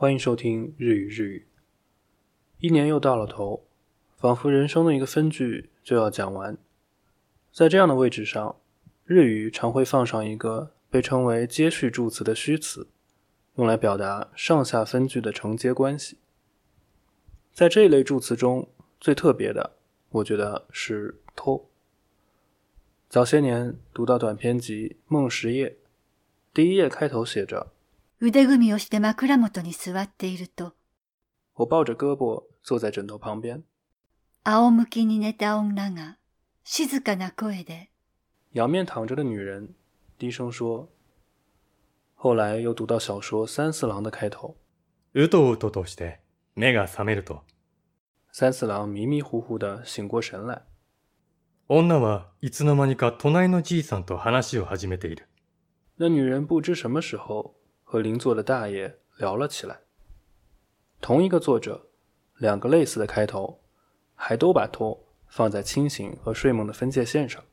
欢迎收听日语日语。一年又到了头，仿佛人生的一个分句就要讲完。在这样的位置上，日语常会放上一个被称为接续助词的虚词，用来表达上下分句的承接关系。在这一类助词中，最特别的，我觉得是“托”。早些年读到短篇集《梦十夜》，第一页开头写着。腕組みをして枕元に座っていると、我抱着胳膊坐在枕头旁边，仰向きに寝た女が静かな声で、仰面躺着的女人低声说。后来又读到小说《三四郎》的开头，うとうととして目が覚めると、三四郎迷迷糊糊的醒过神来，女はいつの間にか隣のじいさんと話を始めている。那女人不知什么时候和邻座的大爷聊了起来。同一个作者，两个类似的开头，还都把“托”放在清醒和睡梦的分界线上。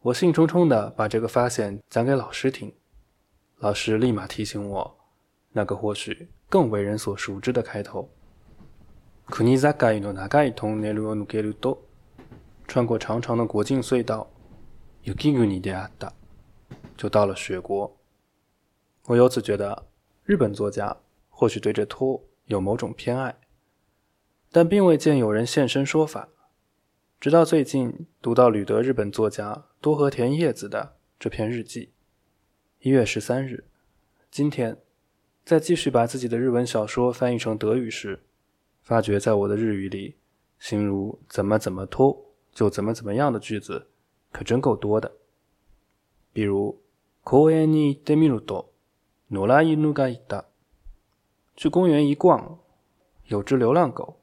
我兴冲冲地把这个发现讲给老师听，老师立马提醒我，那个或许更为人所熟知的开头：“国境の長いトンネルを抜けると，穿过长长的国境隧道，雪国であった，就到了雪国。” 我由此觉得，日本作家或许对这“托”有某种偏爱，但并未见有人现身说法。直到最近读到旅德日本作家多和田叶子的这篇日记，一月十三日，今天在继续把自己的日文小说翻译成德语时，发觉在我的日语里，形如“怎么怎么托就怎么怎么样”的句子可真够多的。比如“公園に行ってみると”。 诺拉伊努嘎伊达，去公园一逛，有只流浪狗。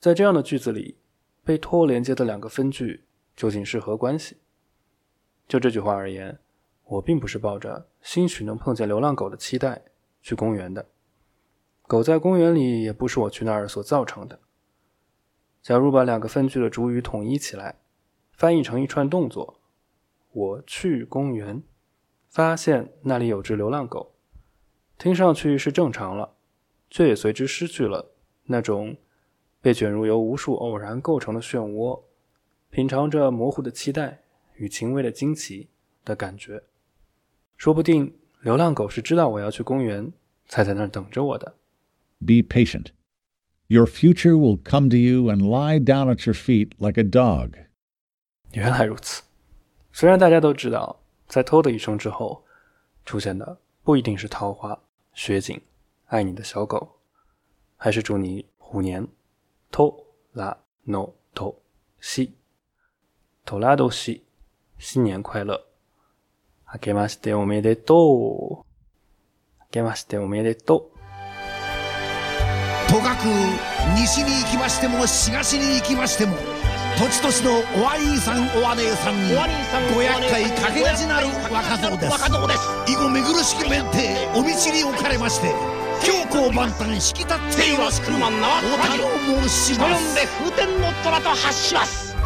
在这样的句子里，被托连接的两个分句究竟是何关系？就这句话而言，我并不是抱着兴许能碰见流浪狗的期待去公园的。狗在公园里也不是我去那儿所造成的。假如把两个分句的主语统一起来，翻译成一串动作，我去公园。发现那里有只流浪狗，听上去是正常了，却也随之失去了那种被卷入由无数偶然构成的漩涡，品尝着模糊的期待与轻微的惊奇的感觉。说不定流浪狗是知道我要去公园，才在那儿等着我的。Be patient. Your future will come to you and lie down at your feet like a dog. 原来如此。虽然大家都知道。在“偷”的一声之后，出现的不一定是桃花、雪景、爱你的小狗，还是祝你虎年“偷拉 no 偷西偷拉都西”，新年快乐！あけましておめでとう！あけましておめでとう！とかく西に行きましても東に行きましても。 土地土地のお兄さんお姉さん。にご厄介かけがちなる若造です。以後めぐるしき面でお道に置かれまして強行万端引き立っています。お頼申します。人呼んで風天の虎と発します